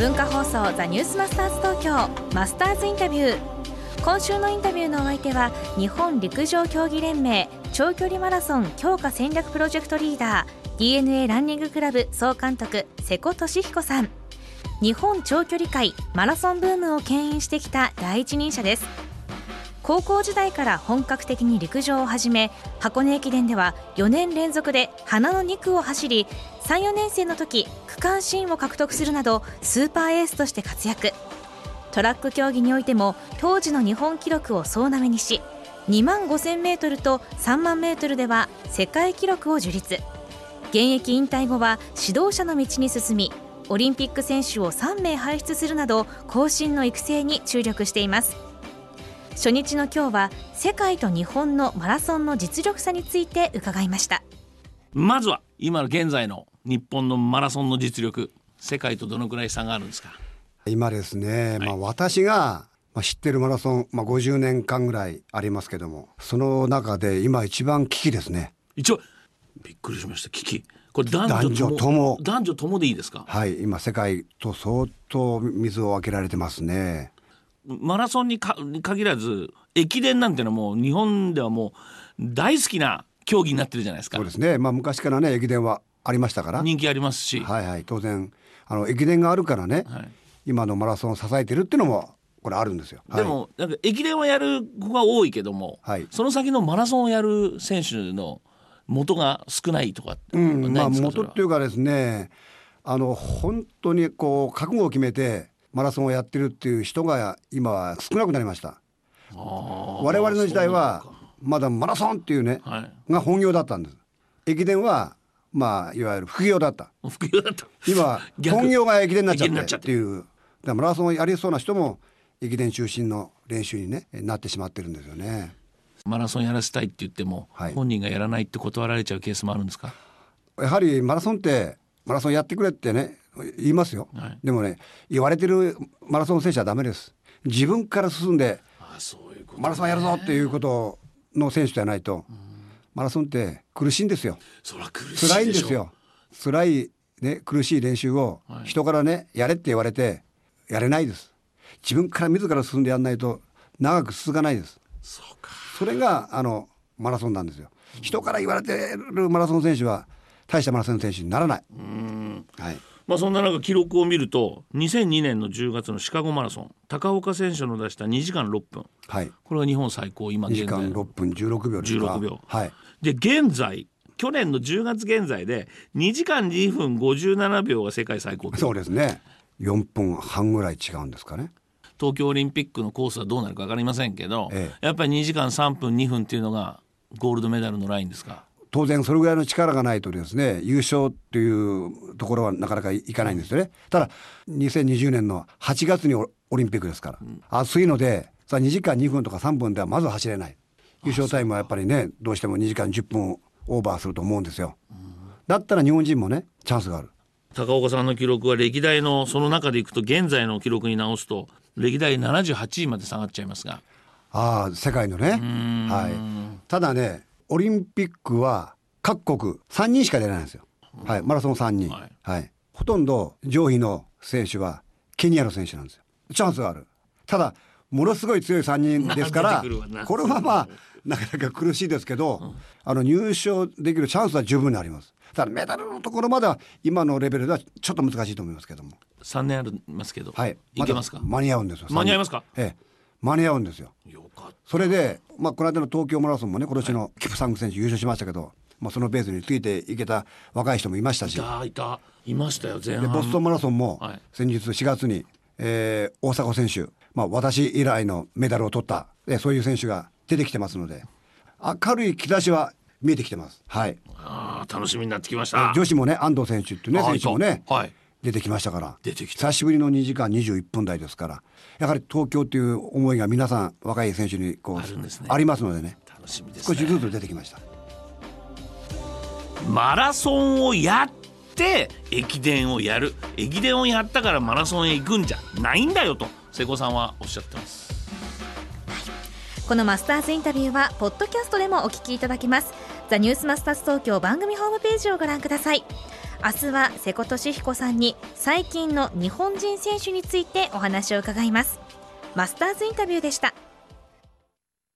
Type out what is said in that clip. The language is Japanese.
文化放送ザニュースマスターズ東京マスターズインタビュー。今週のインタビューのお相手は日本陸上競技連盟長距離マラソン強化戦略プロジェクトリーダー DNA ランニングクラブ総監督瀬古俊彦さん日本長距離界マラソンブームを牽引してきた第一人者です。高校時代から本格的に陸上を始め箱根駅伝では4年連続で花の2区を走り34年生の時区間新を獲得するなどスーパーエースとして活躍。トラック競技においても当時の日本記録を総なめにし2万5000メートルと3万メートルでは世界記録を樹立。現役引退後は指導者の道に進みオリンピック選手を3名輩出するなど後進の育成に注力しています。初日の今日は世界と日本のマラソンの実力差について伺いました。まずは今の現在の日本のマラソンの実力世界とどのくらい差があるんですか？今ですね、まあ私がまあ知ってるマラソン、まあ、50年間ぐらいありますけどもその中で今一番危機ですね。一応びっくりしました危機。これ男女とも。男女ともでいいですか？はい今世界と相当水を分けられてますね。マラソンにかに限らず駅伝なんてのはもう日本ではもう大好きな競技になってるじゃないですか。そうですね。まあ昔からね駅伝はありましたから。人気ありますし、はいはい。当然あの駅伝があるからね、はい。今のマラソンを支えてるっていうのもこれあるんですよ、はい。でもなんか駅伝をやる子が多いけども、はい。その先のマラソンをやる選手の元が少ないとかってうん、まあないんですか、それは。元っていうかですねあの本当にこう覚悟を決めてマラソンをやってるっていう人が今は少なくなりました。我々の時代はまだマラソンっていうね、はい。が本業だったんです。駅伝はまあいわゆる副業だった。副業だった。今 逆。本業が駅伝になっちゃって。って。いう。だマラソンをやりそうな人も駅伝中心の練習にねなってしまってるんですよね。マラソンやらせたいって言っても、はい。本人がやらないって断られちゃうケースもあるんですか？やはりマラソンってマラソンやってくれってね言いますよ、はい。でもね言われてるマラソン選手はダメです。自分から進んであそういうことマラソンやるぞっていうことの選手じゃないと、マラソンって苦しいんですよ。そりゃ苦しい辛いんですよ。辛いね苦しい練習をはい。人からねやれって言われてやれないです。自分から自ら進んでやらないと長く続かないです。そうか。それがあのマラソンなんですよ。人から言われてるマラソン選手は大したマラソン選手にならない。うん。はいまあそんな中記録を見ると2002年の10月のシカゴマラソン高岡選手の出した2時間6分はい。これが日本最高今2時間現在。6分16秒ですか16秒はいで現在去年の10月現在で2時間2分57秒が世界最高記そう録ですね4分半ぐらい違うんですかね東京オリンピックのコースはどうなるか分かりませんけど、えやっぱり2時間3分2分っていうのがゴールドメダルのラインですか当然それぐらいの力がないとですね優勝っていうところはなかなかいかないんですよね。ただ2020年の8月にオオリンピックですから、暑いのでさあ2時間2分とか3分ではまず走れない。優勝タイムはやっぱりねどうしても2時間10分オーバーすると思うんですよ。だったら日本人もねチャンスがある。高岡さんの記録は歴代のその中でいくと現在の記録に直すと歴代78位まで下がっちゃいますが。ああ世界のね。はい。ただねオリンピックは各国3人しか出ないんですよ、はい、マラソン3人、ははい。いほとんど上位の選手はケニアの選手なんですよ。チャンスがある。ただものすごい強い3人ですか出ら これはまあなかなか苦しいですけど、あの入賞できるチャンスは十分にあります。ただメダルのところまでは今のレベルではちょっと難しいと思いますけども。3年ありますけど、はい。いけますか？だ間に合うんですよ。間に合いますか？ええ。間に合うんですよ。よそれで、まあ、この間の東京マラソンもね今年のキプサング選手優勝しましたけど、まあ、そのベースについていけた若い人もいましたし。たいたいたいましたよ前で半ボストンマラソンもはい。先日4月に、えー大迫選手、まあ、私以来のメダルを取ったえそういう選手が出てきてますので明るい兆しは見えてきてます。はい、あー楽しみになってきました。女子もね安藤選手っていうねあ選手もね、はい出てきましたから。出てきた。久しぶりの2時間21分台ですから。やはり東京っていう思いが皆さん若い選手にこうあるんですね。ありますのでね。楽しみです少しずねつ出てきました。マラソンをやって駅伝をやる。駅伝をやったからマラソンへ行くんじゃないんだよと瀬古さんはおっしゃってます。このマスターズインタビューはポッドキャストでもお聞きいただけます。ザニュースマスターズ東京番組ホームページをご覧ください明日は瀬古利彦さんに最近の日本人選手についてお話を伺います。マスターズインタビューでした。